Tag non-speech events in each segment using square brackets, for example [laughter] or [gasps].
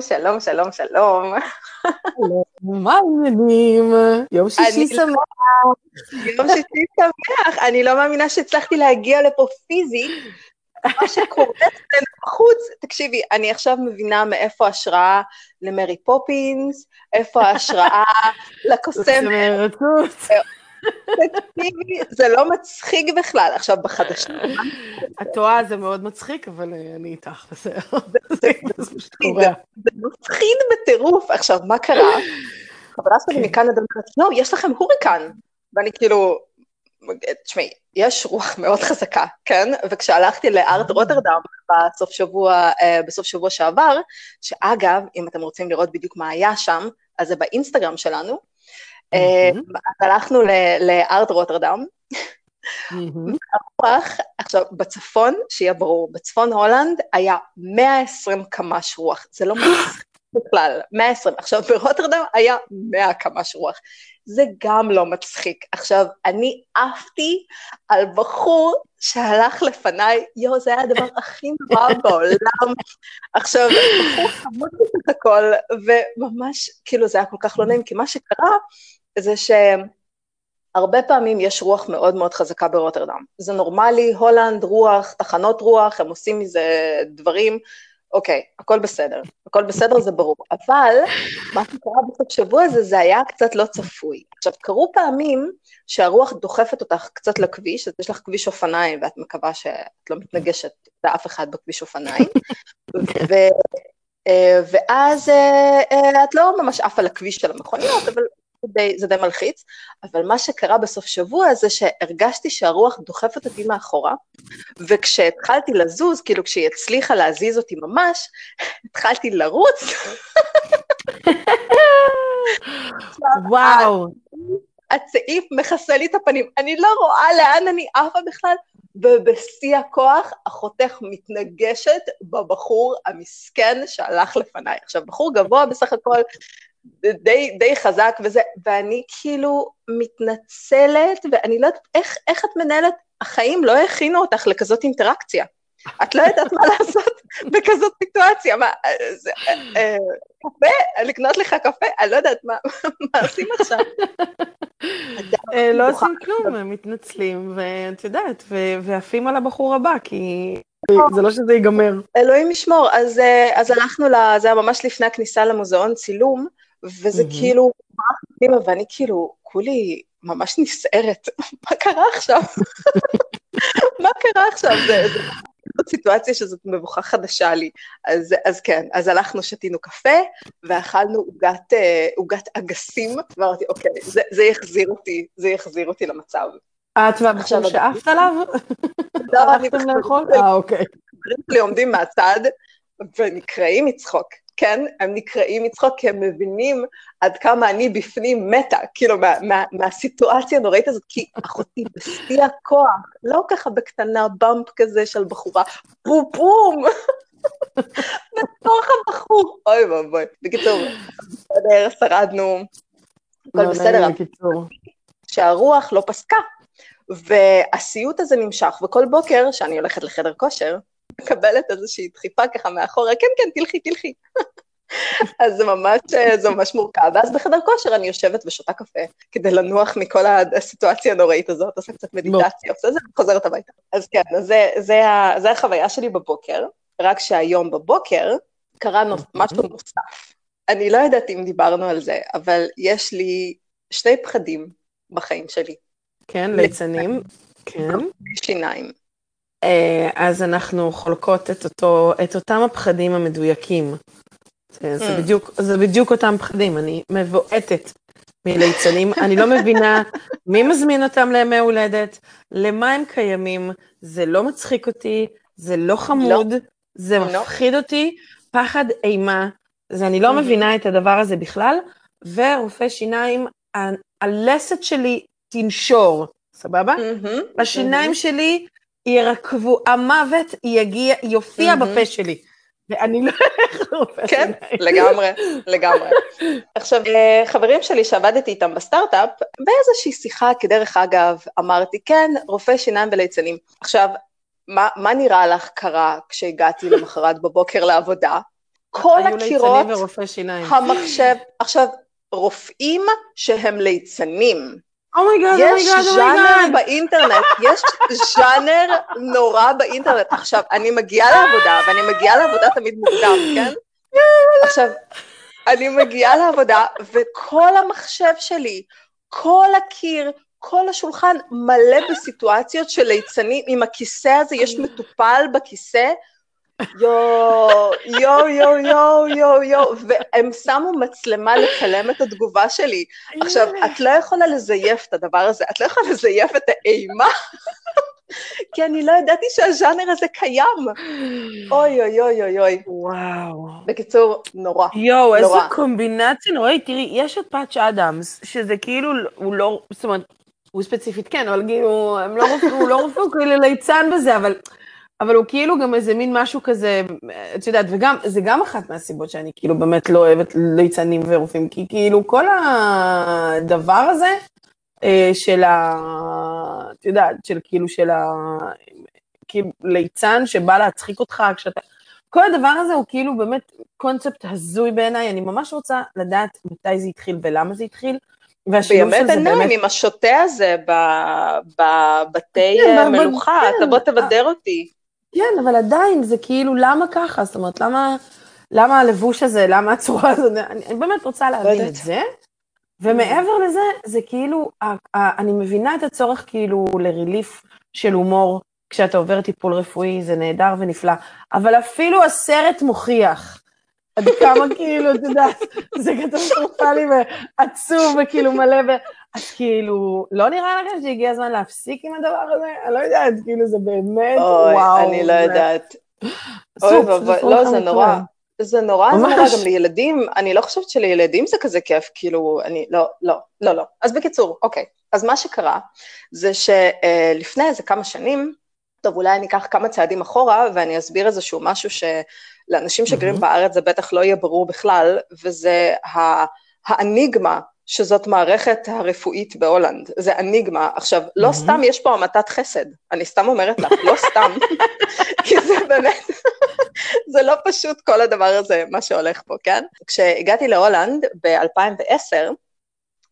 שלום, שלום, שלום, שלום. מה העניינים? יום שישי שמח. יום שישי שמח. אני לא מאמינה שהצלחתי להגיע לפה פיזית. מה שקורה אצלנו בחוץ, תקשיבי, אני עכשיו מבינה מאיפה ההשראה למרי פופינס, איפה ההשראה [laughs] לקוסם. תקשיבי, זה לא מצחיק בכלל. עכשיו, בחדשים... את טועה, זה מאוד מצחיק, אבל אני איתך, בסדר. זה [laughs] מפחיד בטירוף. עכשיו, מה קרה? חברה שלי מכאן אומרת, לא, יש לכם הוריקן. ואני כאילו, תשמעי, יש רוח מאוד חזקה, כן? וכשהלכתי לארט רוטרדם בסוף שבוע, בסוף שבוע שעבר, שאגב, אם אתם רוצים לראות בדיוק מה היה שם, אז זה באינסטגרם שלנו, אז הלכנו לארט רוטרדם, הרוח, עכשיו בצפון, שיהיה ברור, בצפון הולנד היה 120 קמ"ש רוח, זה לא [gasps] מצחיק בכלל, 120, עכשיו ברוטרדם היה 100 קמ"ש רוח, זה גם לא מצחיק. עכשיו, אני עפתי על בחור שהלך לפניי, יואו, זה היה הדבר הכי נורא [laughs] בעולם. עכשיו, בחור חמוד בסך הכל, וממש, כאילו, זה היה כל כך לא נעים, כי מה שקרה, זה שהרבה פעמים יש רוח מאוד מאוד חזקה ברוטרדם. זה נורמלי, הולנד, רוח, תחנות רוח, הם עושים מזה דברים, אוקיי, הכל בסדר, הכל בסדר, זה ברור. אבל מה שקרה בסוף שבוע הזה, זה היה קצת לא צפוי. עכשיו, קרו פעמים שהרוח דוחפת אותך קצת לכביש, אז יש לך כביש אופניים, ואת מקווה שאת לא מתנגשת לאף אחד בכביש אופניים, ו... ואז את לא ממש עפה לכביש של המכוניות, אבל די, זה די מלחיץ, אבל מה שקרה בסוף שבוע זה שהרגשתי שהרוח דוחפת אותי מאחורה, וכשהתחלתי לזוז, כאילו כשהיא הצליחה להזיז אותי ממש, [laughs] התחלתי לרוץ. [laughs] וואו. הצעיף מכסה לי את הפנים, אני לא רואה לאן אני עפה בכלל, ובשיא הכוח אחותך מתנגשת בבחור המסכן שהלך לפניי. עכשיו, בחור גבוה בסך הכל, די, די חזק וזה, ואני כאילו מתנצלת, ואני לא יודעת איך, איך את מנהלת, החיים לא הכינו אותך לכזאת אינטראקציה. את לא יודעת מה [laughs] לעשות בכזאת סיטואציה, מה, זה, אה, קפה? לקנות לך קפה? אני לא יודעת מה, [laughs] מה עושים עכשיו. לא עושים כלום, מתנצלים, ואת יודעת, ועפים על הבחור הבא, כי זה לא שזה ייגמר. אלוהים ישמור, אז הלכנו, זה היה ממש לפני הכניסה למוזיאון צילום, וזה כאילו, ואני כאילו, כולי ממש נסערת, מה קרה עכשיו? [laughs] מה קרה עכשיו? זאת סיטואציה שזאת מבוכה חדשה לי. אז, אז כן, אז הלכנו, שתינו קפה, ואכלנו עוגת, עוגת אגסים, ואמרתי, אוקיי, זה, זה יחזיר אותי, זה יחזיר אותי למצב. את והבחור שאפת עליו? [laughs] לא, אני לאכול? אה, אוקיי. חברים שלי עומדים מהצד, ונקראים מצחוק. כן, הם נקראים מצחוק כי הם מבינים עד כמה אני בפנים מתה, כאילו, מה, מה, מהסיטואציה הנוראית הזאת, כי אחותי בשיא הכוח, לא ככה בקטנה, באמפ כזה של בחורה, בום בום, בתוך הבחור, אוי ואבוי. בקיצור, בסדר, שרדנו, הכל בסדר, שהרוח לא פסקה, והסיוט הזה נמשך, וכל בוקר שאני הולכת לחדר כושר, מקבלת איזושהי דחיפה ככה מאחורה, כן, כן, תלכי, תלכי. [laughs] אז זה ממש, זה ממש מורכב. ואז בחדר כושר אני יושבת ושותה קפה, כדי לנוח מכל הסיטואציה הנוראית הזאת, עושה קצת מדיטציה, עושה זה וחוזרת הביתה. אז כן, אז זה, זה, זה החוויה שלי בבוקר, רק שהיום בבוקר קרה משהו נוסף. אני לא יודעת אם דיברנו על זה, אבל יש לי שני פחדים בחיים שלי. כן, ליצנים. כן. שיניים. אז אנחנו חולקות את, אותו, את אותם הפחדים המדויקים. זה, זה, בדיוק, זה בדיוק אותם פחדים, אני מבועטת מליצנים, אני לא מבינה מי מזמין אותם לימי הולדת, למה הם קיימים, זה לא מצחיק אותי, זה לא חמוד, לא. זה לא. מפחיד אותי, פחד אימה, זה אני לא מבינה את הדבר הזה בכלל, ורופא שיניים, ה- הלסת שלי תנשור, סבבה? השיניים שלי ירקבו, המוות יגיע, יופיע mm-hmm. בפה שלי. ואני לא לרופא כן, לגמרי, לגמרי. [laughs] עכשיו, אה, חברים שלי שעבדתי איתם בסטארט-אפ, באיזושהי שיחה, כדרך אגב, אמרתי, כן, רופא שיניים וליצנים. עכשיו, מה, מה נראה לך קרה כשהגעתי למחרת בבוקר לעבודה? כל הקירות. המחשב, עכשיו, רופאים שהם ליצנים. אומייגאד, יש אומייגאד, ז'אנר אומייגאד. באינטרנט, יש ז'אנר נורא באינטרנט. עכשיו, אני מגיעה לעבודה, ואני מגיעה לעבודה תמיד מוקדם, כן? עכשיו, אני מגיעה לעבודה, וכל המחשב שלי, כל הקיר, כל השולחן מלא בסיטואציות של ליצנים, עם הכיסא הזה, יש מטופל בכיסא, יואו, יואו, יואו, יואו, יואו, יואו, והם שמו מצלמה לצלם את התגובה שלי. עכשיו, את לא יכולה לזייף את הדבר הזה, את לא יכולה לזייף את האימה, כי אני לא ידעתי שהז'אנר הזה קיים. אוי, אוי, אוי, אוי, אוי. וואו. בקיצור, נורא. יואו, איזו נורא. קומבינציה נוראית. תראי, יש את פאץ' אדמס, שזה כאילו, הוא לא, זאת אומרת, הוא ספציפית כן, אבל כאילו, הם לא הוא לא רופא, הוא כאילו ליצן בזה, אבל... אבל הוא כאילו גם איזה מין משהו כזה, את יודעת, וגם, זה גם אחת מהסיבות שאני כאילו באמת לא אוהבת ליצנים ורופאים, כי כאילו כל הדבר הזה אה, של ה... את יודעת, של כאילו של ה... כאילו ליצן שבא להצחיק אותך כשאתה... כל הדבר הזה הוא כאילו באמת קונספט הזוי בעיניי, אני ממש רוצה לדעת מתי זה התחיל ולמה זה התחיל, באמת... עם השוטה הזה בבתי כן, מלוכה, כן. תבוא תבדר אותי. כן, אבל עדיין, זה כאילו, למה ככה? זאת אומרת, למה, למה הלבוש הזה, למה הצורה הזאת? אני, אני באמת רוצה להבין יודעת. את זה. ומעבר לזה, זה כאילו, אני מבינה את הצורך כאילו לריליף של הומור כשאתה עובר טיפול רפואי, זה נהדר ונפלא, אבל אפילו הסרט מוכיח עד כמה כאילו, את יודעת, זה קטסטרופלי ועצוב וכאילו מלא. אז כאילו, לא נראה לכם שהגיע הזמן להפסיק עם הדבר הזה? אני לא יודעת, כאילו זה באמת, אוי, וואו. אני לא יודעת. [gasps] אוי ואבוי, לא, זה. נורא. זה נורא, זה נורא. גם לילדים, אני לא חושבת שלילדים זה כזה כיף, כאילו, אני, לא, לא, לא, לא. אז בקיצור, אוקיי, אז מה שקרה, זה שלפני איזה כמה שנים, טוב, אולי אני אקח כמה צעדים אחורה, ואני אסביר איזשהו משהו שלאנשים שגרים מהמם. בארץ זה בטח לא יהיה ברור בכלל, וזה האניגמה שזאת מערכת הרפואית בהולנד, זה אניגמה. עכשיו, לא מהמם. סתם יש פה המתת חסד, אני סתם אומרת לך, לא סתם, [laughs] כי זה באמת, [laughs] זה לא פשוט כל הדבר הזה, מה שהולך פה, כן? כשהגעתי להולנד ב-2010,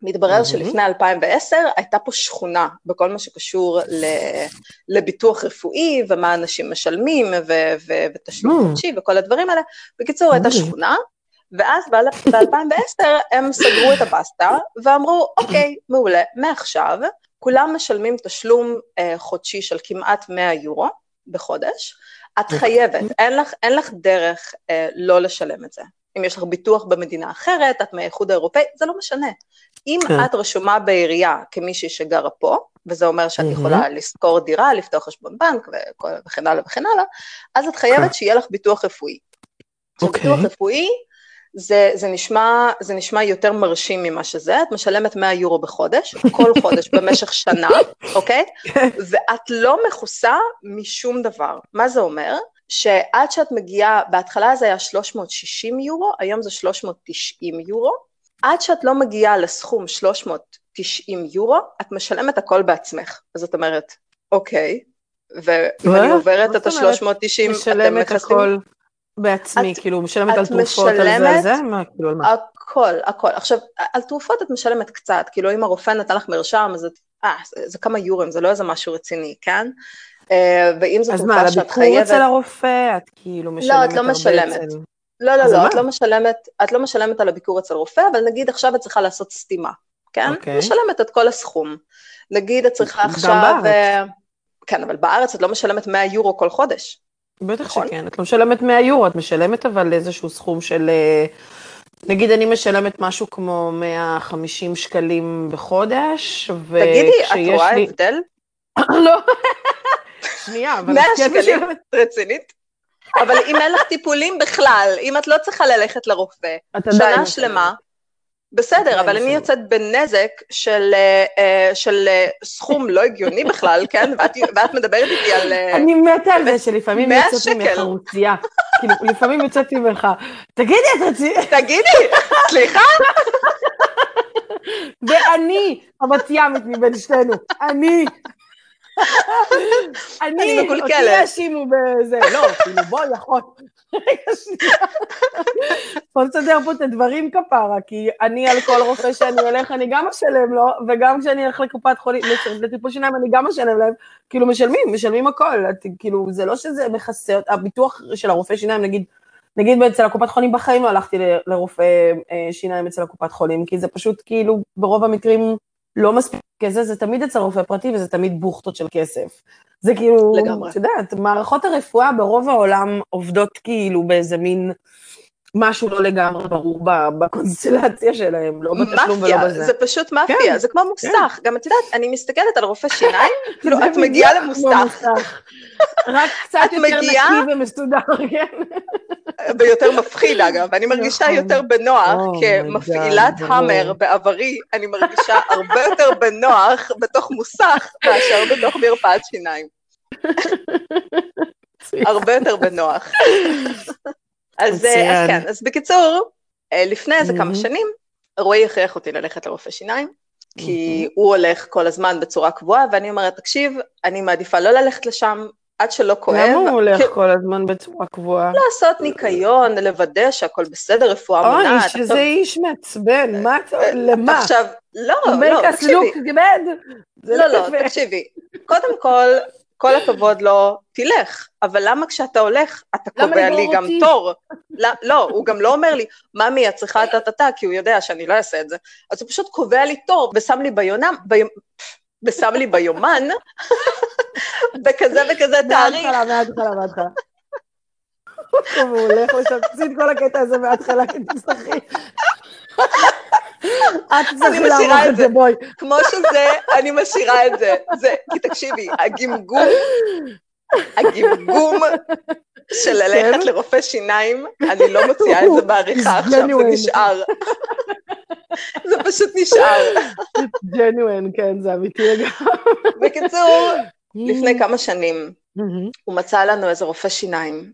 מתברר מהמם. שלפני 2010 הייתה פה שכונה בכל מה שקשור ל- לביטוח רפואי ומה אנשים משלמים ו- ו- ותשלום Mm. חודשי וכל הדברים האלה. בקיצור, הייתה אוקיי. שכונה, ואז ב-2010 הם סגרו את הבסטה ואמרו, אוקיי, מעולה, מעכשיו כולם משלמים תשלום אה, חודשי של כמעט 100 יורו בחודש, את אוקיי. חייבת, אין לך, אין לך דרך אה, לא לשלם את זה. אם יש לך ביטוח במדינה אחרת, את מהאיחוד האירופאי, זה לא משנה. אם כן. את רשומה בעירייה כמישהי שגרה פה, וזה אומר שאת מהמם. יכולה לשכור דירה, לפתוח חשבון בנק וכן הלאה וכן הלאה, אז את חייבת כן. שיהיה לך ביטוח רפואי. עכשיו, אוקיי. ביטוח רפואי, זה, זה, נשמע, זה נשמע יותר מרשים ממה שזה, את משלמת 100 יורו בחודש, כל [laughs] חודש במשך שנה, אוקיי? [laughs] ואת לא מכוסה משום דבר. מה זה אומר? שעד שאת מגיעה, בהתחלה זה היה 360 יורו, היום זה 390 יורו, עד שאת לא מגיעה לסכום 390 יורו, את משלמת הכל בעצמך. אז את אומרת, אוקיי, ואם אני? עוברת את זאת אומרת? ה-390, אתם משלמת מכסים? הכל בעצמי, את- כאילו, משלמת על תרופות, על זה, על זה? מה, כאילו, על מה? הכל, הכל. עכשיו, על תרופות את משלמת קצת, כאילו אם הרופא נתן לך מרשם, אז את, אה, זה, זה כמה יורים, זה לא איזה משהו רציני, כן? אה, ואם זו אז תרופה מה, על שאת הביקור חייבת... אצל הרופא, את כאילו משלמת לא, את לא הרבה משלמת. אצל... לא, לא, אז לא, את? לא משלמת, את לא משלמת על הביקור אצל רופא, אבל נגיד עכשיו את צריכה לעשות סתימה, כן? אוקיי. משלמת את כל הסכום. נגיד את צריכה גם עכשיו... בארץ. אה, כן, אבל בארץ את לא משלמת 100 יורו כל חודש. בטח נכון. שכן, את לא משלמת 100 יורו, את משלמת אבל איזשהו סכום של... אה, נגיד אני משלמת משהו כמו 150 שקלים בחודש, תגידי, את וכשיש רואה לי... הבדל? [coughs] לא, שנייה, אבל 100 את כן שקלים? רצינית? אבל אם אין לך טיפולים בכלל, אם את לא צריכה ללכת לרופא, שנה. שלמה, בסדר, עדיין אבל אני. יוצאת בנזק של, אה, אה, של אה, סכום לא הגיוני בכלל, [laughs] כן? ואת, ואת מדברת איתי על... אני מתה על זה שלפעמים 100 יוצאת ממך. חרוציה. כאילו, לפעמים יוצאת ממך, תגידי, את רצינית? תגידי, סליחה? [laughs] ואני ימית מבין שתינו, אני. [laughs] אני, אותי יאשימו בזה, לא, כאילו בוא, יכול. בוא נסדר פה את הדברים כפרה, כי אני על כל רופא שאני הולך, אני גם אשלם לו, וגם כשאני אלך לקופת חולים, לטיפול שיניים, אני גם אשלם להם, כאילו משלמים, משלמים הכל, כאילו, זה לא שזה מכסה, הביטוח של הרופא שיניים, נגיד, נגיד אצל הקופת חולים בחיים לא הלכתי לרופא אה, שיניים אצל הקופת חולים, כי זה פשוט כאילו ברוב המקרים לא מספיק כסף, זה תמיד אצל רופא פרטי וזה תמיד בוכטות של כסף. זה כאילו, לגמרי. את יודעת, מערכות הרפואה ברוב העולם עובדות כאילו באיזה מין משהו לא לגמרי ברור בקונסטלציה שלהם, לא בתשלום ולא בזה. זה פשוט מאפיה, כן, זה כמו כן. מוסך. גם את יודעת, אני מסתכלת על רופא שיניים, [laughs] כאילו, את מגיעה למוסך. רק [laughs] קצת יותר. נקי ומסודר, כן. [laughs] ויותר מפחיד אגב, אני מרגישה נכון. יותר בנוח oh כמפעילת המר בעברי, אני מרגישה הרבה יותר בנוח בתוך מוסך מאשר בתוך מרפאת שיניים. הרבה יותר בנוח. אז, אה, אז כן, אז בקיצור, אה, לפני איזה כמה שנים, רועי הכריח אותי ללכת לרופא שיניים, כי הוא הולך כל הזמן בצורה קבועה, ואני אומרת, תקשיב, אני מעדיפה לא ללכת לשם עד שלא כואב. למה הוא הולך כי... כל הזמן בצורה קבועה? לעשות ניקיון, לוודא שהכל בסדר, רפואה מונעת. אוי, שזה איש מעצבן, מה אתה, אה, למה? עכשיו, לא, לא, תקשיבי. לא, לא, תקשיבי. קודם כל, כל הכבוד לו, תלך. אבל למה כשאתה הולך, אתה קובע לי גם אותי? תור? לא, לא, הוא גם לא אומר לי, ממי, את צריכה את הטאטה, כי הוא יודע שאני לא אעשה את זה. אז הוא פשוט קובע לי תור, ושם לי ביונם, ביומ... ושם לי ביומן, בכזה [laughs] וכזה תאריך. מההתחלה, מההתחלה, מההתחלה. הוא הולך לשם, תעשי את כל הקטע הזה מההתחלה, כי תצטרכי. את צריכה לערוך את זה, בואי. כמו שזה, אני משאירה את זה. זה, כי תקשיבי, הגמגום, הגמגום של ללכת כן? לרופא שיניים, אני לא מוציאה את זה [laughs] בעריכה עכשיו, זה נשאר. זה פשוט נשאר. genuine, כן, זה אמיתי לגמרי. בקיצור, לפני כמה שנים, הוא מצא לנו איזה רופא שיניים,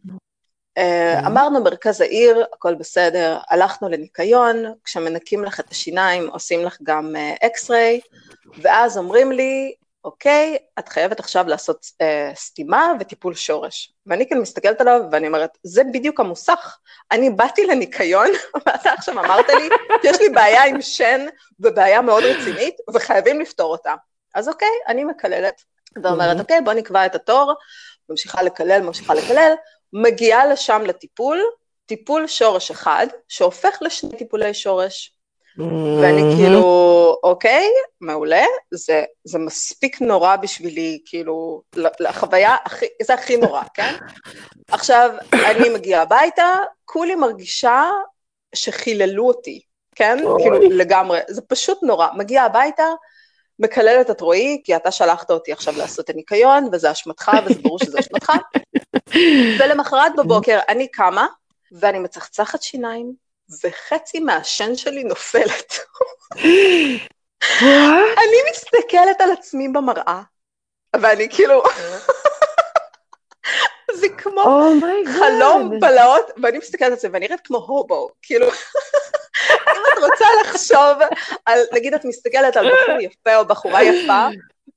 אה, אמרנו מרכז העיר, הכל בסדר, הלכנו לניקיון, כשמנקים לך את השיניים עושים לך גם X-ray, ואז אומרים לי, אוקיי, את חייבת עכשיו לעשות אה, סתימה וטיפול שורש. ואני כאילו מסתכלת עליו ואני אומרת, זה בדיוק המוסך. אני באתי לניקיון, [laughs] ואתה עכשיו אמרת לי, יש לי בעיה עם שן ובעיה מאוד רצינית, וחייבים לפתור אותה. אז אוקיי, אני מקללת, ואומרת, אוקיי, בוא נקבע את התור, ממשיכה לקלל, ממשיכה לקלל, מגיעה לשם לטיפול, טיפול שורש אחד, שהופך לשני טיפולי שורש. ואני כאילו, אוקיי, מעולה, זה, זה מספיק נורא בשבילי, כאילו, לחוויה הכי, זה הכי נורא, כן? עכשיו, אני מגיעה הביתה, כולי מרגישה שחיללו אותי, כן? כאילו, לגמרי, זה פשוט נורא. מגיעה הביתה, מקללת את רועי, כי אתה שלחת אותי עכשיו לעשות את הניקיון, וזה אשמתך, וזה ברור שזה אשמתך. ולמחרת בבוקר אני קמה, ואני מצחצחת שיניים, וחצי מהשן שלי נופלת. אני מסתכלת על עצמי במראה, ואני כאילו... זה כמו oh חלום בלהות, ואני מסתכלת על זה, ואני נראית כמו הובו, כאילו, אם את רוצה לחשוב על, נגיד את מסתכלת על בחור יפה או בחורה יפה,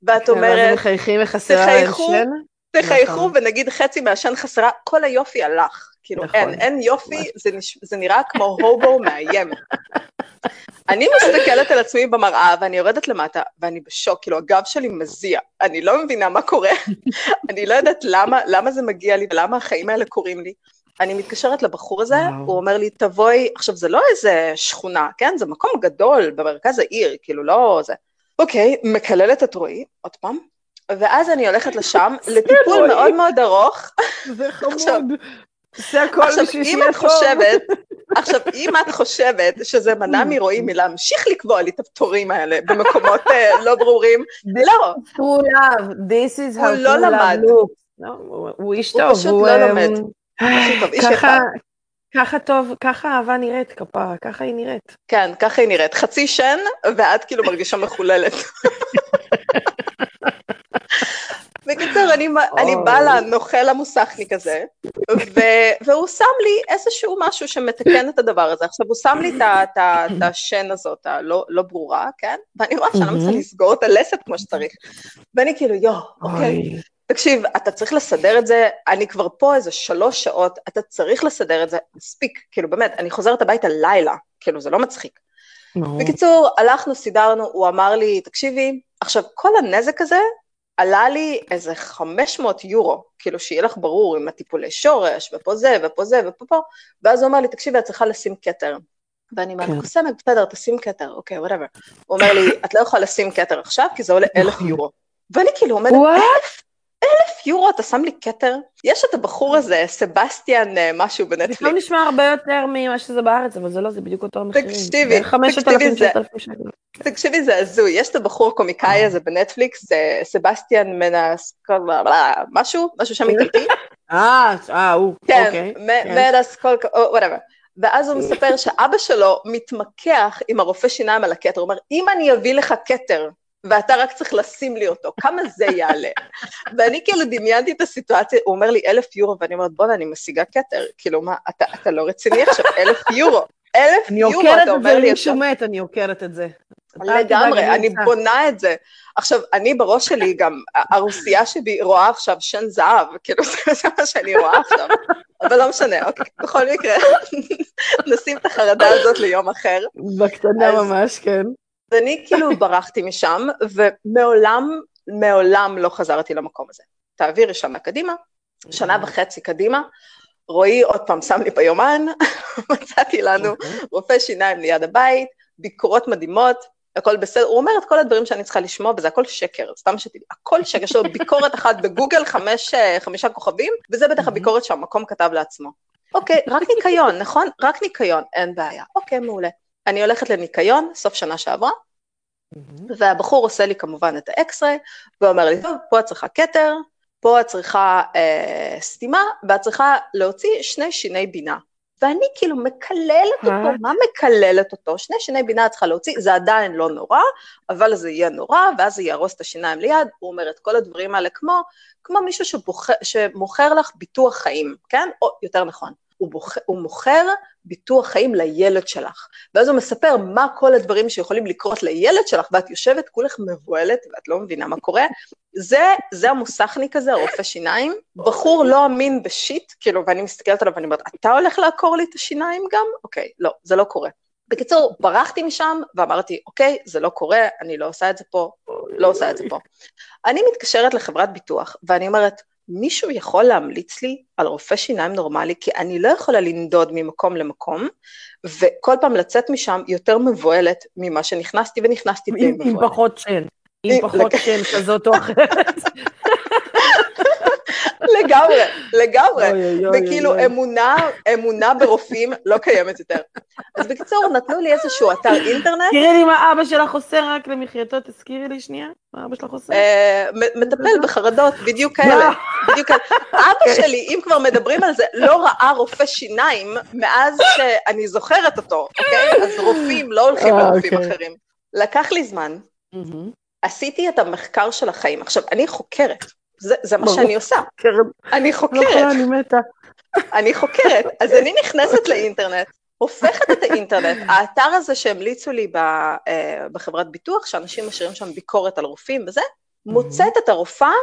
ואת כן, אומרת, מחייכים וחסרה להם שן? תחייכו, נכון. ונגיד חצי מהשן חסרה, כל היופי הלך. כאילו, נכון. אין, אין יופי, זה, נש... זה נראה כמו הובו מאיים. אני מסתכלת על עצמי במראה, ואני יורדת למטה, ואני בשוק, כאילו, הגב שלי מזיע. אני לא מבינה מה קורה, [laughs] אני לא יודעת למה, למה זה מגיע לי, ולמה החיים האלה קורים לי. אני מתקשרת לבחור הזה, וואו. הוא אומר לי, תבואי, עכשיו, זה לא איזה שכונה, כן? זה מקום גדול במרכז העיר, כאילו, לא זה. אוקיי, מקללת את רועי, עוד פעם, ואז אני הולכת לשם, [laughs] לטיפול מאוד מאוד ארוך. [laughs] זה חמוד. זה הכל בשביל שיהיה טוב. חושבת, [laughs] עכשיו, אם את חושבת שזה מנע מרועי מלהמשיך לקבוע לי את הפטורים האלה במקומות אה, לא ברורים, לא. הוא love, this is how הוא לא למד. לא, הוא איש טוב. הוא פשוט לא אה, לומד. הכי טוב, איש אחד. ככה טוב, ככה אהבה נראית כפרה, ככה היא נראית. כן, ככה היא נראית. חצי שן, ואת כאילו מרגישה מחוללת. [laughs] בקיצור, אני, אני באה לנוכל המוסכניק הזה, והוא שם לי איזשהו משהו שמתקן את הדבר הזה. עכשיו, הוא שם לי את השן הזאת, הלא לא ברורה, כן? ואני רואה שאני לא מצליחה לסגור את הלסת כמו שצריך. ואני כאילו, יואו, אוקיי. תקשיב, אתה צריך לסדר את זה, אני כבר פה איזה שלוש שעות, אתה צריך לסדר את זה, מספיק, כאילו באמת, אני חוזרת הביתה לילה, כאילו זה לא מצחיק. בקיצור, הלכנו, סידרנו, הוא אמר לי, תקשיבי, עכשיו כל הנזק הזה עלה לי איזה 500 יורו, כאילו שיהיה לך ברור עם הטיפולי שורש, ופה זה, ופה זה, ופה פה, ואז הוא אמר לי, תקשיבי, את צריכה לשים כתר. ואני אומרת, כן. קוסמת, בסדר, תשים כתר, אוקיי, וואטאבר. הוא אומר לי, את לא יכולה לשים כתר עכשיו, כי זה עולה אלף נכון. יורו. ואני כאילו עומדת, אלף אלף יורו אתה שם לי כתר? יש את הבחור הזה, סבסטיאן אה, משהו בנטפליקס. זה לא נשמע הרבה יותר ממה שזה בארץ, אבל זה לא, זה בדיוק אותו המחירים. תקשיבי, תקשיבי, תקשיבי, זה הזוי. יש את הבחור הקומיקאי אה. הזה בנטפליקס, סבסטיאן מנס... משהו, משהו שם איטלקי. [laughs] אה, אה, הוא, כן, אוקיי. מנס כל... whatever. ואז הוא מספר שאבא שלו מתמקח עם הרופא שיניים על הכתר, הוא אומר, אם אני אביא לך כתר ואתה רק צריך לשים לי אותו, כמה זה יעלה? [laughs] ואני כאילו דמיינתי את הסיטואציה, הוא אומר לי אלף יורו, ואני אומרת, בואנה, אני משיגה כתר, כאילו מה, אתה, אתה לא רציני עכשיו, [laughs] אלף יורו, אלף יורו, אתה אומר לי עכשיו. אני עוקרת את זה, אני שומעת, אני עוקרת את זה. לגמרי, אני בונה את זה. עכשיו, אני בראש שלי גם, הרוסייה שבי רואה עכשיו שן זהב, כאילו [laughs] זה מה שאני רואה עכשיו, אבל לא משנה, אוקיי, בכל מקרה, נשים את החרדה הזאת ליום אחר. בקטנה ממש, כן. ואני כאילו ברחתי משם, ומעולם, מעולם לא חזרתי למקום הזה. תעבירי שם קדימה, שנה וחצי קדימה, רועי עוד פעם שם לי ביומן, [laughs] מצאתי לנו אוקיי. רופא שיניים ליד הבית, ביקורות מדהימות, הכל בסדר, הוא אומר את כל הדברים שאני צריכה לשמוע, וזה הכל שקר, סתם שתדעי, הכל שקר, יש לו ביקורת אחת בגוגל, חמש, חמישה כוכבים, וזה בטח הביקורת שהמקום כתב לעצמו. אוקיי, רק ניקיון, נכון? רק ניקיון, אין בעיה. אוקיי, מעולה. אני הולכת לניקיון, סוף שנה שעברה, והבחור עושה לי כמובן את ה X-ray, ואומר לי, טוב, פה את צריכה כתר, פה את צריכה אה, סתימה, ואת צריכה להוציא שני שיני בינה. ואני כאילו מקללת אותו, מה מקללת אותו? שני שיני בינה את צריכה להוציא, זה עדיין לא נורא, אבל זה יהיה נורא, ואז זה יהרוס את השיניים ליד, הוא אומר את כל הדברים האלה כמו, כמו מישהו שבוחר, שמוכר לך ביטוח חיים, כן? או יותר נכון, הוא, בוח, הוא מוכר ביטוח חיים לילד שלך. ואז הוא מספר מה כל הדברים שיכולים לקרות לילד שלך, ואת יושבת כולך מבוהלת, ואת לא מבינה מה קורה. זה, זה המוסכניק הזה, רופא שיניים, בחור לא אמין בשיט, כאילו, ואני מסתכלת עליו ואני אומרת, אתה הולך לעקור לי את השיניים גם? אוקיי, לא, זה לא קורה. בקיצור, ברחתי משם ואמרתי, אוקיי, זה לא קורה, אני לא עושה את זה פה, לא עושה את זה פה. אני מתקשרת לחברת ביטוח, ואני אומרת, מישהו יכול להמליץ לי על רופא שיניים נורמלי, כי אני לא יכולה לנדוד ממקום למקום, וכל פעם לצאת משם יותר מבוהלת ממה שנכנסתי, ונכנסתי די מבוהלת. עם פחות שן, עם פחות שן כזאת או אחרת. [laughs] לגמרי, לגמרי. וכאילו אמונה, אמונה ברופאים לא קיימת יותר. אז בקיצור, נתנו לי איזשהו אתר אינטרנט. תראי לי מה אבא שלך עושה רק למחייתו, תזכירי לי שנייה, מה אבא שלך עושה? אה, מטפל בחרדות, בדיוק כאלה. בדיוק כאלה. אבא שלי, אם כבר מדברים על זה, לא ראה רופא שיניים מאז שאני זוכרת אותו, אוקיי? אז רופאים לא הולכים אה, לרופאים אוקיי. אחרים. לקח לי זמן, עשיתי את המחקר של החיים. עכשיו, אני חוקרת. זה, זה מה שאני עושה. אני חוקרת. לא, אני מתה. אני חוקרת. אז אני נכנסת לאינטרנט, הופכת את האינטרנט, האתר הזה שהמליצו לי אה, בחברת ביטוח, שאנשים משאירים שם ביקורת על רופאים וזה, מוצאת את הרופאה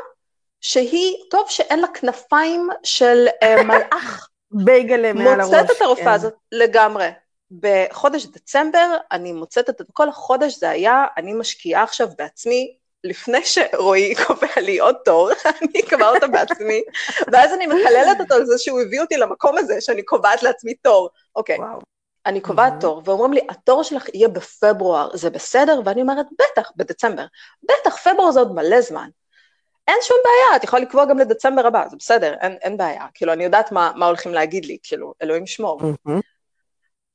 שהיא, טוב שאין לה כנפיים של אה, [laughs] מלאך. בייגלה מעל הראש. מוצאת את הרופאה כן. הזאת לגמרי. בחודש דצמבר אני מוצאת את כל החודש זה היה, אני משקיעה עכשיו בעצמי לפני שרועי [laughs] קובע לי עוד תור, [laughs] אני אקבע אותו בעצמי, ואז אני מקללת אותו על זה שהוא הביא אותי למקום הזה, שאני קובעת לעצמי תור. אוקיי, okay. אני קובעת mm-hmm. תור, ואומרים לי, התור שלך יהיה בפברואר, זה בסדר? ואני אומרת, בטח, בדצמבר. בטח, פברואר זה עוד מלא זמן. אין שום בעיה, את יכולה לקבוע גם לדצמבר הבא, זה בסדר, אין, אין בעיה. כאילו, אני יודעת מה, מה הולכים להגיד לי, כאילו, אלוהים ישמור. Mm-hmm.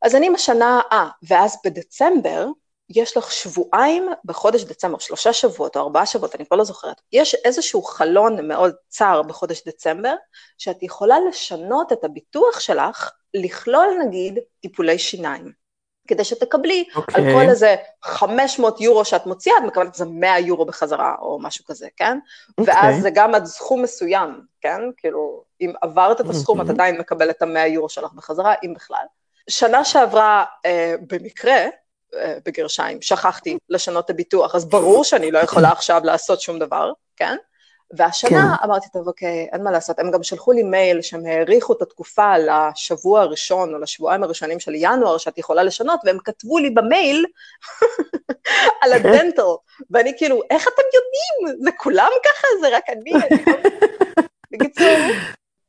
אז אני משנה, אה, ואז בדצמבר, יש לך שבועיים בחודש דצמבר, שלושה שבועות או ארבעה שבועות, אני כבר לא זוכרת. יש איזשהו חלון מאוד צר בחודש דצמבר, שאת יכולה לשנות את הביטוח שלך לכלול נגיד טיפולי שיניים. כדי שתקבלי אוקיי. על כל איזה 500 יורו שאת מוציאה, את מקבלת איזה 100 יורו בחזרה, או משהו כזה, כן? אוקיי. ואז זה גם עד סכום מסוים, כן? כאילו, אם עברת את הסכום, את מהמם. עדיין מקבלת את ה-100 יורו שלך בחזרה, אם בכלל. שנה שעברה, אה, במקרה, בגרשיים, שכחתי לשנות את הביטוח, אז ברור שאני לא יכולה עכשיו לעשות שום דבר, כן? והשנה אמרתי, טוב, אוקיי, אין מה לעשות. הם גם שלחו לי מייל שהם האריכו את התקופה לשבוע הראשון או לשבועיים הראשונים של ינואר, שאת יכולה לשנות, והם כתבו לי במייל [laughs] על הדנטל, ואני כאילו, איך אתם יודעים? זה כולם ככה? זה רק אני? אני לא... [laughs] בקיצור,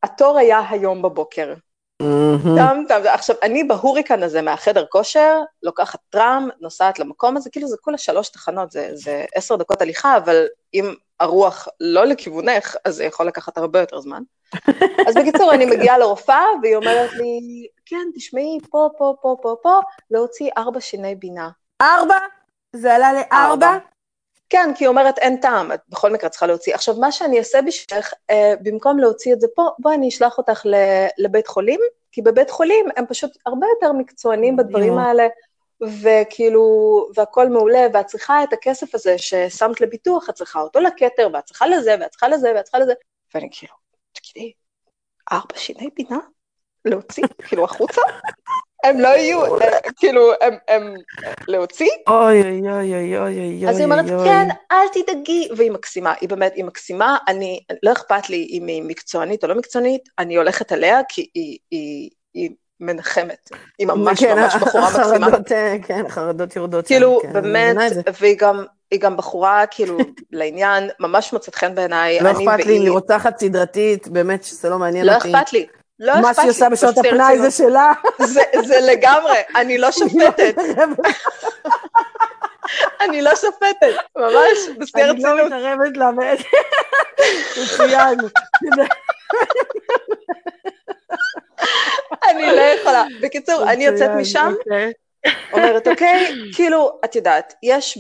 התור היה היום בבוקר. מהמם. טם טם, עכשיו, אני בהוריקן הזה מהחדר כושר, לוקחת טראם, נוסעת למקום הזה, כאילו זה כולה שלוש תחנות, זה עשר דקות הליכה, אבל אם הרוח לא לכיוונך, אז זה יכול לקחת הרבה יותר זמן. אז בקיצור, אני מגיעה לרופאה, והיא אומרת לי, כן, תשמעי, פה, פה, פה, פה, פה, להוציא ארבע שיני בינה. ארבע? זה עלה לארבע? כן, כי היא אומרת, אין טעם, את בכל מקרה צריכה להוציא. עכשיו, מה שאני אעשה בשבילך, אה, במקום להוציא את זה פה, בואי אני אשלח אותך ל- לבית חולים, כי בבית חולים הם פשוט הרבה יותר מקצוענים בדברים. האלה, וכאילו, והכל מעולה, ואת צריכה את הכסף הזה ששמת לביטוח, את צריכה אותו לכתר, ואת צריכה לזה, ואת צריכה לזה, ואת צריכה לזה, ואני כאילו, תגידי, ארבע שיני בינה? להוציא? כאילו, החוצה? הם לא יהיו, אה, כאילו, הם, הם, להוציא? אוי אוי אוי אוי אוי אוי אז היא אומרת, אוי, אוי. כן, אל תדאגי, והיא מקסימה, היא באמת, היא מקסימה, אני, לא אכפת לי אם היא מקצוענית או לא מקצוענית, אני הולכת עליה כי היא, היא, היא מנחמת, היא ממש כן, ממש בחורה מקסימה. אה, כן, החרדות יורדות. כאילו, כן, באמת. והיא גם, היא גם בחורה, כאילו, [laughs] לעניין, ממש מוצאת חן בעיניי, לא אכפת לי היא רוצחת סדרתית, באמת שזה לא מעניין לא אותי. אכפת לי, לא. מה שהיא עושה בשעות הפנאי הרצינות. זה שלה. זה, זה לגמרי, אני לא [laughs] שופטת, [laughs] אני לא שופטת, ממש, בשיא אני לא הרצינות. מתערבת לה. מצוין. [laughs] אני לא יכולה. בקיצור, אני יוצאת משם, אוקיי. אומרת, אוקיי, כאילו, את יודעת, יש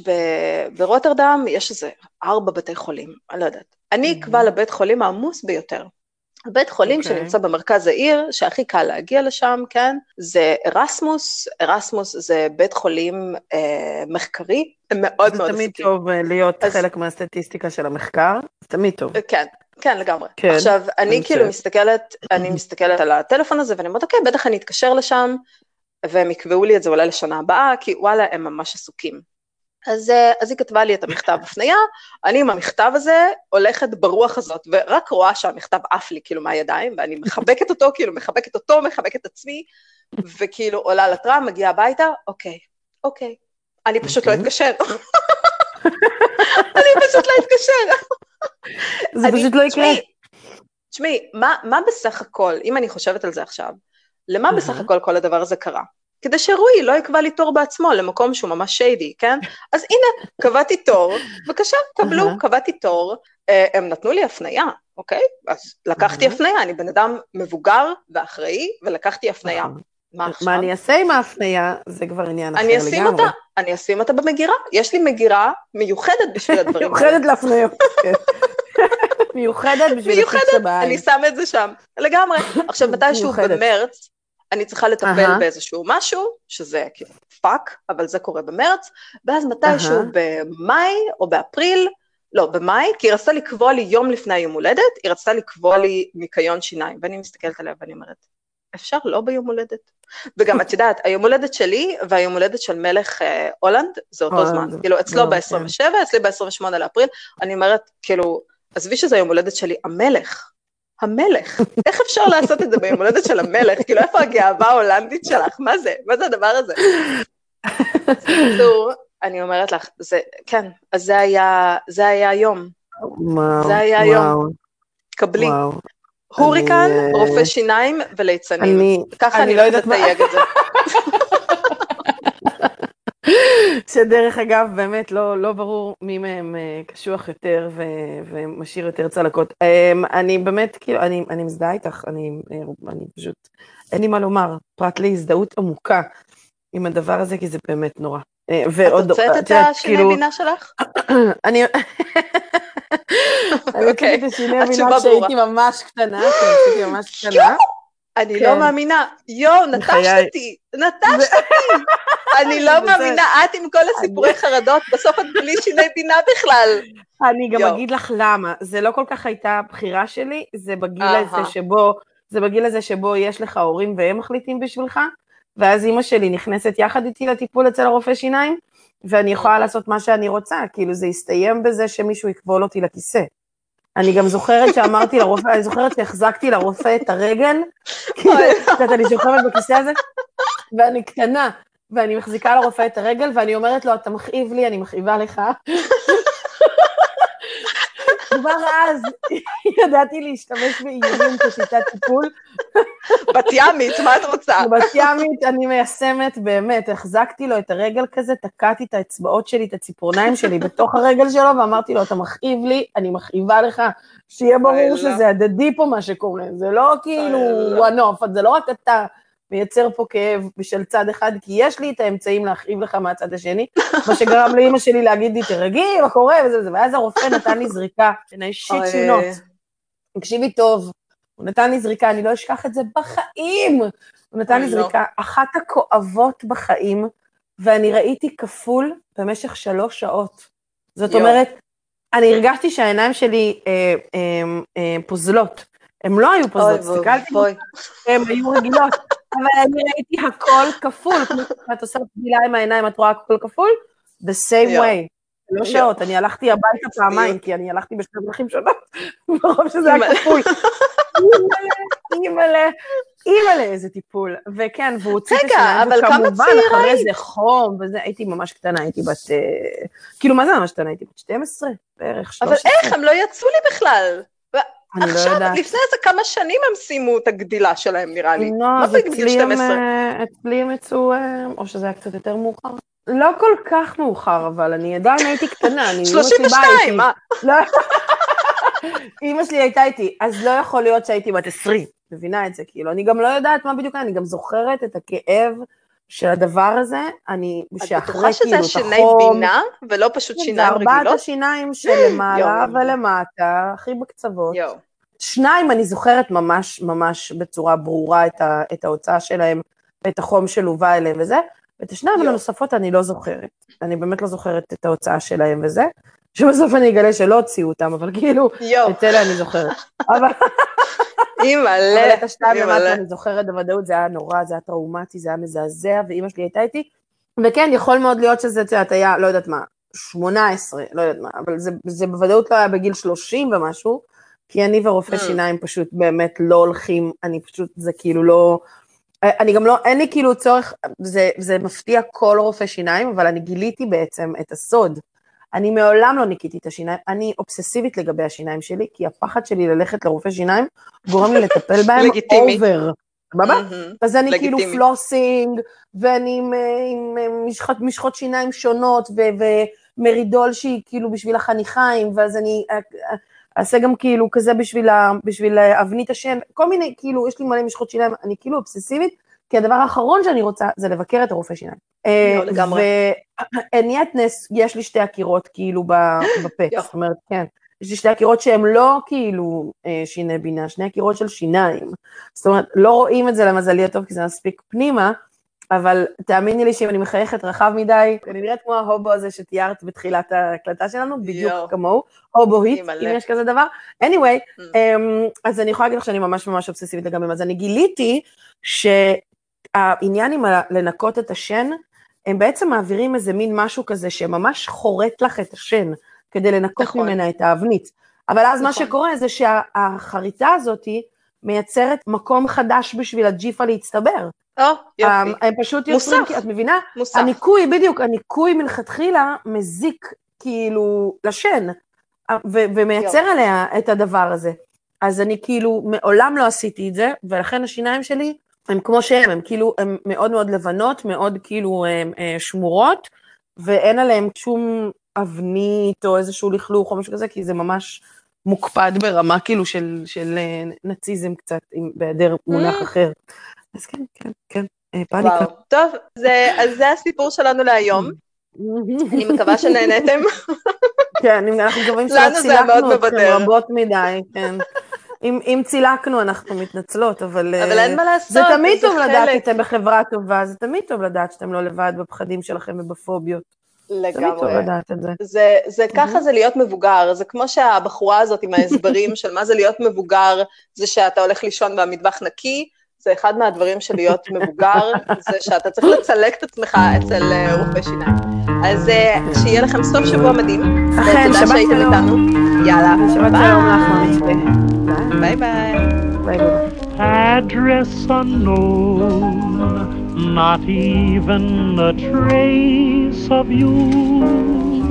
ברוטרדם, יש איזה ארבע בתי חולים, אני לא יודעת. אני אקבע לבית חולים העמוס ביותר. בית חולים אוקיי. שנמצא במרכז העיר, שהכי קל להגיע לשם, כן? זה ארסמוס, ארסמוס זה בית חולים אה, מחקרי, הם מאוד זה מאוד תמיד. טוב אה, להיות אז- חלק מהסטטיסטיקה של המחקר, זה תמיד טוב. כן, כן, לגמרי. כן, עכשיו, אני כאילו חושבת. מסתכלת, אני מסתכלת על הטלפון הזה, ואני אומרת, אוקיי, בטח אני אתקשר לשם, והם יקבעו לי את זה אולי לשנה הבאה, כי וואלה, הם ממש עסוקים. אז, אה, אז היא כתבה לי את המכתב הפנייה, אני עם המכתב הזה הולכת ברוח הזאת, ורק רואה שהמכתב עף לי כאילו מהידיים, ואני מחבקת אותו, כאילו מחבקת אותו, מחבקת את עצמי, וכאילו עולה לטראם, מגיעה הביתה, אוקיי, אוקיי. אני פשוט לא אוקיי. אתקשר. אני פשוט לא אתקשר. [laughs] זה פשוט לא יקרה. תשמעי, מה, מה בסך הכל, אם אני חושבת על זה עכשיו, למה בסך. הכל כל הדבר הזה קרה? כדי שרועי לא יקבע לי תור בעצמו למקום שהוא ממש שיידי, כן? אז הנה, קבעתי תור, בבקשה, קבלו. קבעתי תור, אה, הם נתנו לי הפנייה, אוקיי? אז לקחתי. הפנייה, אני בן אדם מבוגר ואחראי, ולקחתי הפנייה. נכון. מה עכשיו? מה אני אעשה עם ההפניה, זה כבר עניין אחר אני לגמרי. אותה, אני אשים אותה במגירה, יש לי מגירה מיוחדת בשביל [laughs] הדברים האלה. מיוחדת להפניות. כן. [laughs] מיוחדת בשביל מיוחדת, הפיצה בעין. אני שמה את זה שם, לגמרי. עכשיו, מתישהו מיוחדת. במרץ, אני צריכה לטפל אהה. באיזשהו משהו, שזה כאילו fuck, אבל זה קורה במרץ, ואז מתישהו אהה. במאי או באפריל, לא, במאי, כי היא רצתה לקבוע לי יום לפני היום הולדת, היא רצתה לקבוע לי ניקיון שיניים, ואני מסתכלת עליה ואני אומרת, אפשר לא ביום הולדת? וגם את יודעת, היום הולדת שלי והיום הולדת של מלך אה, הולנד, זה אותו זמן. כאילו, אצלו לא, ב-27, אצלי ב-28 לאפריל, אני אומרת, כאילו, עזבי שזה יום הולדת שלי, המלך. המלך, איך אפשר לעשות את זה ביום הולדת של המלך? כאילו, איפה הגאווה ההולנדית שלך? מה זה? מה זה הדבר הזה? בקיצור, אני אומרת לך, זה, כן, אז זה היה, זה היה היום, וואו, זה היה היום. קבלי. הוריקן, רופא שיניים וליצנים. אני, ככה אני לא הולכת יודעת מה- לתייג את זה. [laughs] שדרך אגב, באמת לא, לא ברור מי מהם אה, קשוח יותר ו, ומשאיר יותר צלקות. אה, אני באמת, כאילו, אני, אני מזדהה איתך, אני, אה, אני פשוט, אין לי מה לומר, פרט להזדהות עמוקה עם הדבר הזה, כי זה באמת נורא. אה, את ועוד, הוצאת את יודעת, השיני כאילו, בינה שלך? [coughs] אני... [laughs] אני אוקיי, רציתי את השיני בינה ברורה. כשהייתי ממש קטנה, כשהייתי ממש קטנה. אני לא מאמינה, יואו, נטשת אותי, נטשת אותי. אני לא [laughs] מאמינה, את עם כל הסיפורי חרדות, בסוף את בלי שיני בינה בכלל. אני גם אגיד לך למה, זה לא כל כך הייתה בחירה שלי, זה בגיל הזה שבו, זה בגיל הזה שבו יש לך הורים והם מחליטים בשבילך, ואז אימא שלי נכנסת יחד איתי לטיפול אצל הרופא שיניים, ואני יכולה לעשות מה שאני רוצה, כאילו זה הסתיים בזה שמישהו יכבול אותי לכיסא. אני גם זוכרת שאמרתי לרופא, אני זוכרת שהחזקתי לרופא את הרגל, כאילו, אני שוכבת בכיסא הזה, ואני קטנה, ואני מחזיקה לרופא את הרגל, ואני אומרת לו, אתה מכאיב לי, אני מכאיבה לך. כבר אז [laughs] ידעתי להשתמש באיומים כשיטת טיפול. בת ימית, מה את רוצה? בת ימית, אני מיישמת, באמת, החזקתי לו את הרגל כזה, תקעתי את האצבעות שלי, את הציפורניים שלי בתוך הרגל שלו, ואמרתי לו, אתה מכאיב לי, אני מכאיבה לך, שיהיה ברור שזה הדדי פה מה שקורה, זה לא כאילו one-off, זה לא רק אתה. מייצר פה כאב בשל צד אחד, כי יש לי את האמצעים להכאיב לך מהצד השני, מה שגרם לאימא שלי להגיד לי, תרגי, מה קורה, וזה וזה, ואז הרופא נתן לי זריקה, שיט שינות. תקשיבי טוב, הוא נתן לי זריקה, אני לא אשכח את זה בחיים. הוא נתן לי לא. זריקה, אחת הכואבות בחיים, ואני ראיתי כפול במשך שלוש שעות. זאת אומרת, אני הרגשתי שהעיניים שלי אה, אה, אה, פוזלות. הן לא היו פוזלות, הסתכלתי, הן היו רגילות, אבל אני ראיתי הכל כפול, כמו שאת עושה פגילה עם העיניים, את רואה הכל כפול? The same way. לא שעות, אני הלכתי הביתה פעמיים, כי אני הלכתי בשתי דרכים שונות, [laughs] ברוב שזה היה כפול. אימא'לה, אימא'לה, איזה טיפול. וכן, והוא הוציא את השיניים, וכמובן, אחרי זה חום, וזה, הייתי ממש קטנה, הייתי בת... אה, כאילו, מה זה ממש קטנה? הייתי בת 12 בערך, 13. אבל איך, הם לא יצאו לי בכלל. אני לא יודעת. עכשיו, לפני איזה כמה שנים הם סיימו את הגדילה שלהם, נראה לי. לא, אז אצלי הם, אה, אצלי הם יצאו, אה, או שזה היה קצת יותר מאוחר. לא כל כך מאוחר, אבל אני עדיין הייתי קטנה. 32, מה? לא. אימא שלי הייתה איתי, אז לא יכול להיות שהייתי בת 20, מבינה את זה, כאילו, אני גם לא יודעת מה בדיוק, אני גם זוכרת את הכאב של הדבר הזה, אני, שאחרי כאילו את החום... את בטוחה שזה שיני בינה, ולא פשוט שיניים רגילות? זה ארבעת השיניים שלמעלה ולמטה, הכי בקצוות. יואו. שניים אני זוכרת ממש ממש בצורה ברורה את, ה, את ההוצאה שלהם, ואת החום שלווה אליהם וזה, ואת השניים הנוספות אני לא זוכרת. אני באמת לא זוכרת את ההוצאה שלהם וזה, שבסוף אני אגלה שלא הוציאו אותם, אבל כאילו, יו. את אלה אני זוכרת. [laughs] אבל... אימא'לה, אבל את השניים למטה אני זוכרת בוודאות, זה היה נורא, זה היה טראומטי, זה היה מזעזע, ואימא שלי הייתה איתי. וכן, יכול מאוד להיות שזה, את יודעת, היה, לא יודעת מה, 18, לא יודעת מה, אבל זה, זה בוודאות לא היה בגיל 30 ומשהו, כי אני ורופא mm. שיניים פשוט באמת לא הולכים, אני פשוט, זה כאילו לא, אני גם לא, אין לי כאילו צורך, זה, זה מפתיע כל רופא שיניים, אבל אני גיליתי בעצם את הסוד. אני מעולם לא ניקיתי את השיניים, אני אובססיבית לגבי השיניים שלי, כי הפחד שלי ללכת לרופא שיניים גורם לי לטפל [laughs] בהם over. סבבה? אז אני כאילו flossing, ואני עם, עם משחות, שיניים שונות, ו, ומרידול שהיא כאילו בשביל החניכיים, ואז אני אעשה גם כאילו כזה בשביל, בשביל אבנית השן, כל מיני, כאילו, יש לי מלא משחות שיניים, אני כאילו אובססיבית, כי הדבר האחרון שאני רוצה זה לבקר את הרופא שיניים. לא, לגמרי. וענייתנס, יש לי שתי עקירות כאילו בפה, זאת אומרת, כן. יש לי שתי עקירות שהן לא כאילו אה, שיני בינה, שני עקירות של שיניים. זאת אומרת, לא רואים את זה למזלי הטוב כי זה מספיק פנימה, אבל תאמיני לי שאם אני מחייכת רחב מדי, אני נראית כמו ההובו הזה שתיארת בתחילת ההקלטה שלנו, בדיוק יו. כמוהו, הובו היט, אם יש כזה דבר. anyway, mm. um, אז אני יכולה להגיד לך שאני ממש ממש אובססיבית לגבי אז אני גיליתי שהעניין עם לנקות את השן, הם בעצם מעבירים איזה מין משהו כזה שממש חורט לך את השן, כדי לנקות נכון. ממנה את האבנית. אבל אז נכון. מה שקורה זה שהחריטה הזאת מייצרת מקום חדש בשביל הג'יפה להצטבר. או, יופי. אמ, הם פשוט יוצרים, מוסף. את מבינה? מוסף. הניקוי, בדיוק, הניקוי מלכתחילה מזיק כאילו לשן, ו- ומייצר יופי. עליה את הדבר הזה. אז אני כאילו מעולם לא עשיתי את זה, ולכן השיניים שלי הם כמו שהם, הם כאילו, הם מאוד מאוד לבנות, מאוד כאילו הם, הם, שמורות, ואין עליהם שום אבנית או איזשהו לכלוך או משהו כזה, כי זה ממש מוקפד ברמה כאילו של, של נאציזם קצת, בהיעדר מונח mm. אחר. אז כן, כן, כן, אה, פאניקה. וואו, טוב, זה, אז זה הסיפור שלנו להיום. [laughs] אני מקווה שנהנתם. [laughs] כן, אנחנו מקווים שלא צילקנו אתכם רבות מדי, כן. אם, אם צילקנו, אנחנו מתנצלות, אבל... אבל אין מה לעשות, זה תמיד זה טוב לדעת. שאתם בחברה טובה, זה תמיד טוב לדעת שאתם לא לבד בפחדים שלכם ובפוביות. תמיד טוב לגמרי. לדעת את זה. זה, זה ככה זה להיות מבוגר, זה כמו שהבחורה הזאת עם ההסברים של מה זה להיות מבוגר, זה שאתה הולך לישון והמטבח נקי, זה אחד מהדברים של להיות מבוגר, זה שאתה צריך לצלק את עצמך אצל אה, רופא שיניים. אז אה, שיהיה לכם סוף שבוע מדהים. אכן, שבת שהייתם שלום. איתנו. יאללה, שבת ביי. שלום לך, ממצפה. ביי ביי. ביי ביי. address unknown, not even a trace of you.